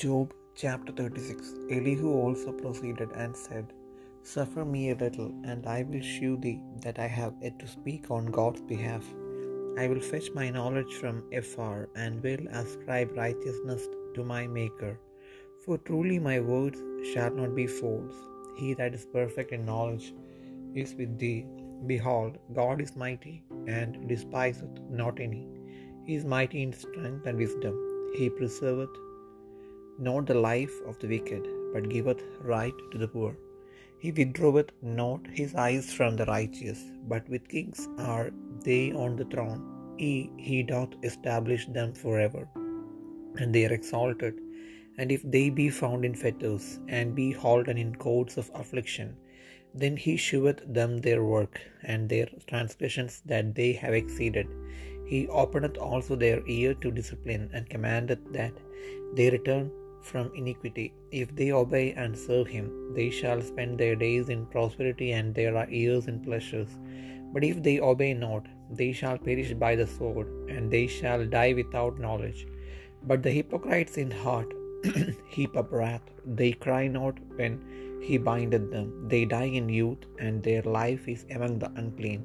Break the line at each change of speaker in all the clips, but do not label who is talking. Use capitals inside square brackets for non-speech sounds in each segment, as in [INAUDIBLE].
Job chapter 36 Elihu also proceeded and said, Suffer me a little, and I will shew thee that I have yet to speak on God's behalf. I will fetch my knowledge from afar, and will ascribe righteousness to my Maker. For truly my words shall not be false. He that is perfect in knowledge is with thee. Behold, God is mighty, and despiseth not any. He is mighty in strength and wisdom. He preserveth not the life of the wicked, but giveth right to the poor. He withdraweth not his eyes from the righteous, but with kings are they on the throne. He, he doth establish them forever, and they are exalted. And if they be found in fetters, and be holden in cords of affliction, then he sheweth them their work, and their transgressions that they have exceeded. He openeth also their ear to discipline, and commandeth that they return from iniquity. If they obey and serve him, they shall spend their days in prosperity and their years in pleasures. But if they obey not, they shall perish by the sword, and they shall die without knowledge. But the hypocrites in heart [CLEARS THROAT] heap up wrath. They cry not when he bindeth them. They die in youth, and their life is among the unclean.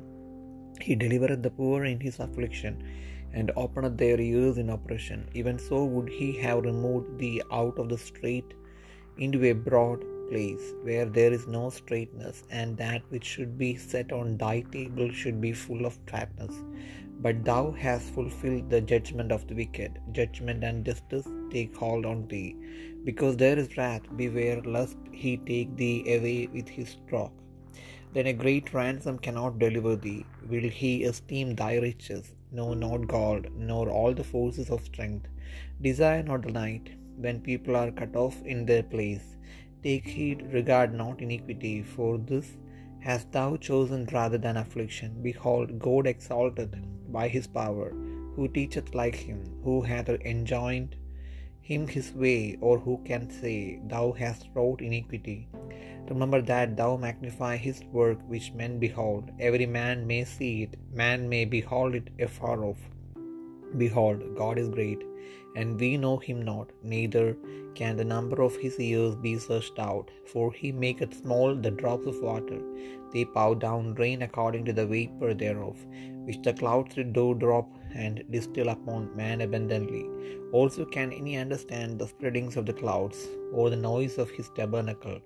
He delivereth the poor in his affliction, and openeth their ears in oppression. Even so would he have removed thee out of the straight into a broad place, where there is no straightness, and that which should be set on thy table should be full of fatness. But thou hast fulfilled the judgment of the wicked. Judgment and justice take hold on thee. Because there is wrath, beware lest he take thee away with his stroke. Then a great ransom cannot deliver thee. Will he esteem thy riches? No, not gold, nor all the forces of strength. Desire not the night, when people are cut off in their place. Take heed, regard not iniquity, for this hast thou chosen rather than affliction. Behold, God exalted by his power, who teacheth like him, who hath enjoined him his way, or who can say, Thou hast wrought iniquity. Remember that thou magnify his work which men behold. Every man may see it, man may behold it afar off. Behold, God is great, and we know him not, neither can the number of his years be searched out. For he maketh small the drops of water, they pow down rain according to the vapor thereof, which the clouds do drop and distill upon man abundantly. Also can any understand the spreadings of the clouds, or the noise of his tabernacle?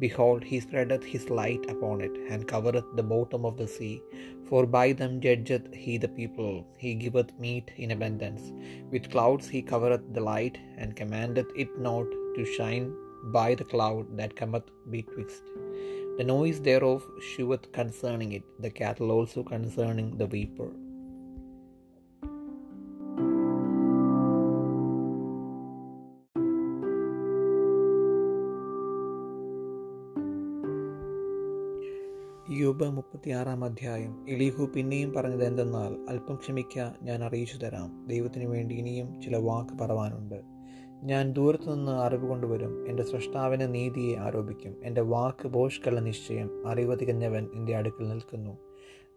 Behold, he spreadeth his light upon it, and covereth the bottom of the sea. For by them judgeth he the people, he giveth meat in abundance. With clouds he covereth the light, and commandeth it not to shine by the cloud that cometh betwixt. The noise thereof sheweth concerning it, the cattle also concerning the vapor. യോബ് മുപ്പത്തിയാറാം അധ്യായം. എലീഹു പിന്നെയും പറഞ്ഞത് എന്തെന്നാൽ അല്പം ക്ഷമിക്ക ഞാൻ അറിയിച്ചു തരാം. ദൈവത്തിനു വേണ്ടി ഇനിയും ചില വാക്ക് പറവാനുണ്ട്. ഞാൻ ദൂരത്തു നിന്ന് അറിവ് കൊണ്ടുവരും. എന്റെ സൃഷ്ടാവിന് നീതിയെ ആരോപിക്കും. എന്റെ വാക്ക് ബോഷ്കള്ള നിശ്ചയം. അറിവ് തികഞ്ഞവൻ എന്റെ അടുക്കൽ നിൽക്കുന്നു.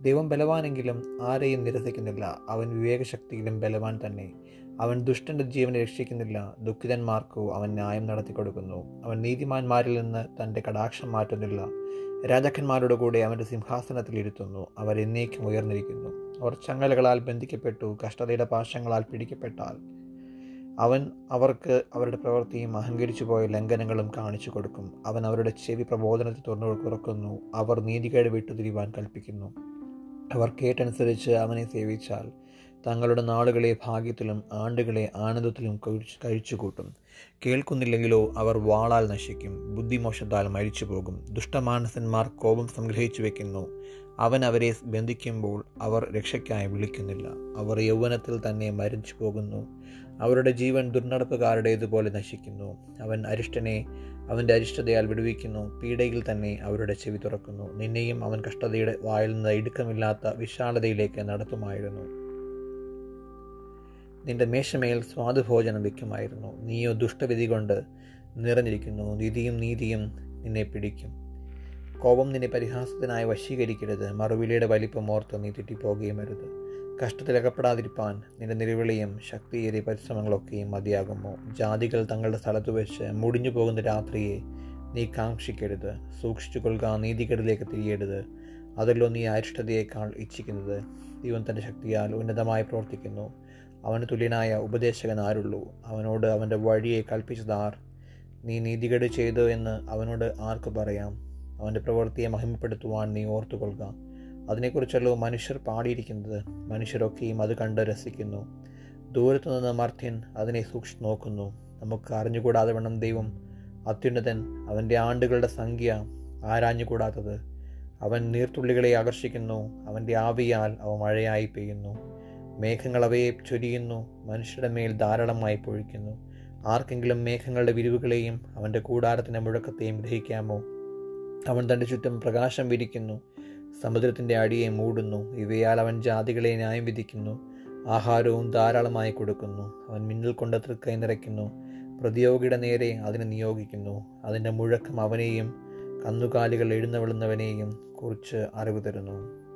ദൈവം ബലവാനെങ്കിലും ആരെയും നിരസിക്കുന്നില്ല. അവൻ വിവേകശക്തിയിലും ബലവാൻ തന്നെ. അവൻ ദുഷ്ടന്റെ ജീവനെ രക്ഷിക്കുന്നില്ല. ദുഃഖിതന്മാർക്കോ അവൻ ന്യായം നടത്തി കൊടുക്കുന്നു അവൻ നീതിമാന്മാരിൽ നിന്ന് തന്റെ കടാക്ഷം മാറ്റുന്നില്ല. രാജാക്കന്മാരുടെ കൂടെ അവന്റെ സിംഹാസനത്തിൽ ഇരുത്തുന്നു. അവർ എന്നേക്കും ഉയർന്നിരിക്കുന്നു. അവർ ചങ്ങലകളാൽ ബന്ധിക്കപ്പെട്ടു കഷ്ടതയുടെ പാശങ്ങളാൽ പിടിക്കപ്പെട്ടാൽ. അവൻ അവർക്ക് അവരുടെ പ്രവൃത്തിയും അഹങ്കരിച്ചു പോയ ലംഘനങ്ങളും കാണിച്ചു കൊടുക്കും. അവൻ അവരുടെ ചെവി പ്രബോധനത്തെ തുറന്നു തുറക്കുന്നു. അവർ നീതികേട് വിട്ടുതിരിവാൻ കൽപ്പിക്കുന്നു. അവർ കേട്ടനുസരിച്ച് അവനെ സേവിച്ചാൽ തങ്ങളുടെ നാളുകളെ ഭാഗ്യത്തിലും ആണ്ടുകളെ ആനന്ദത്തിലും കഴിച്ചു കഴിച്ചുകൂട്ടും. കേൾക്കുന്നില്ലെങ്കിലോ അവർ വാളാൽ നശിക്കും ബുദ്ധിമോശത്താൽ മരിച്ചു പോകും ദുഷ്ടമാനസന്മാർ കോപം സംഗ്രഹിച്ചു വെക്കുന്നു. അവൻ അവരെ ബന്ധിക്കുമ്പോൾ അവർ രക്ഷയ്ക്കായി വിളിക്കുന്നില്ല. അവർ യൗവനത്തിൽ തന്നെ മരിച്ചു പോകുന്നു അവരുടെ ജീവൻ ദുർനടപ്പുകാരുടേതുപോലെ നശിക്കുന്നു. അവൻ അരിഷ്ടനെ അവന്റെ അരിഷ്ടതയാൽ വിടുവിക്കുന്നു. പീഡയിൽ തന്നെ അവരുടെ ചെവി തുറക്കുന്നു. നിന്നെയും അവൻ കഷ്ടതയുടെ വായിൽ നിന്ന് ഇടുക്കമില്ലാത്ത വിശാലതയിലേക്ക് നടത്തുമായിരുന്നു. നിന്റെ മേശമേൽ സ്വാദുഭോജനം വയ്ക്കുമായിരുന്നു. നീയോ ദുഷ്ടവിധി കൊണ്ട് നിറഞ്ഞിരിക്കുന്നു. നിധിയും നീതിയും നിന്നെ പിടിക്കും. കോപം നിന്നെ പരിഹാസത്തിനായി വശീകരിക്കരുത്. മറുവിലയുടെ വലിപ്പം ഓർത്ത് നീ തെറ്റിപ്പോകുകയും അരുത് കഷ്ടത്തിലകപ്പെടാതിരിപ്പാൻ നിന്റെ നിലവിളിയും ശക്തിയേറിയ പരിശ്രമങ്ങളൊക്കെയും മതിയാകുമോ? ജാതികൾ തങ്ങളുടെ സ്ഥലത്ത് വെച്ച് മുടിഞ്ഞു പോകുന്ന രാത്രിയെ നീ കാക്ഷിക്കരുത്. സൂക്ഷിച്ചു കൊള്ളുക നീതികേടിലേക്ക് തിരിയരുത്. അതല്ലോ നീ അരിഷ്ടതയേക്കാൾ ഇച്ഛിക്കുന്നത്. ദൈവം തന്റെ ശക്തിയാൽ ഉന്നതമായി പ്രവർത്തിക്കുന്നു. അവന് തുല്യനായ ഉപദേശകൻ ആരുള്ളൂ അവനോട് അവന്റെ വഴിയെ കൽപ്പിച്ചത് ആർ? നീ നീതികേട് ചെയ്തു എന്ന് അവനോട് ആർക്ക് പറയാം? അവന്റെ പ്രവൃത്തിയെ മഹിമപ്പെടുത്തുവാൻ നീ ഓർത്തുകൊള്ളുക. അതിനെക്കുറിച്ചല്ലോ മനുഷ്യർ പാടിയിരിക്കുന്നത്. മനുഷ്യരൊക്കെയും അത് കണ്ട് രസിക്കുന്നു. ദൂരത്തു നിന്ന് മർത്യൻ അതിനെ സൂക്ഷിച്ചു നോക്കുന്നു. നമുക്ക് അറിഞ്ഞുകൂടാതെ വേണം ദൈവം. അത്യുന്നതൻ അവന്റെ ആണ്ടുകളുടെ സംഖ്യ ആരാഞ്ഞുകൂടാത്തത്. അവൻ നീർത്തുള്ളികളെ ആകർഷിക്കുന്നു. അവന്റെ ആവിയാൽ അവ മഴയായി പെയ്യുന്നു. മേഘങ്ങൾ അവയെ ചൊരിയുന്നു മനുഷ്യരുടെ മേൽ ധാരാളമായി പൊഴിക്കുന്നു. ആർക്കെങ്കിലും മേഘങ്ങളുടെ വിരിവുകളെയും അവന്റെ കൂടാരത്തിന്റെ മുഴക്കത്തെയും ഗ്രഹിക്കാമോ? അവൻ തന്റെ ചുറ്റും പ്രകാശം വിരിക്കുന്നു സമുദ്രത്തിന്റെ അടിയെ മൂടുന്നു ഇവയാൽ അവൻ ജാതികളെ ന്യായം വിധിക്കുന്നു ആഹാരവും ധാരാളമായി കൊടുക്കുന്നു. അവൻ മിന്നൽ കൊണ്ട് തൃക്കൈ നിറയ്ക്കുന്നു പ്രതിയോഗിയുടെ നേരെ അതിനെ നിയോഗിക്കുന്നു. അതിന്റെ മുഴക്കം അവനെയും കന്നുകാലികൾ എഴുന്നള്ളുന്നവനെയും കുറിച്ച് അറിവ് തരുന്നു.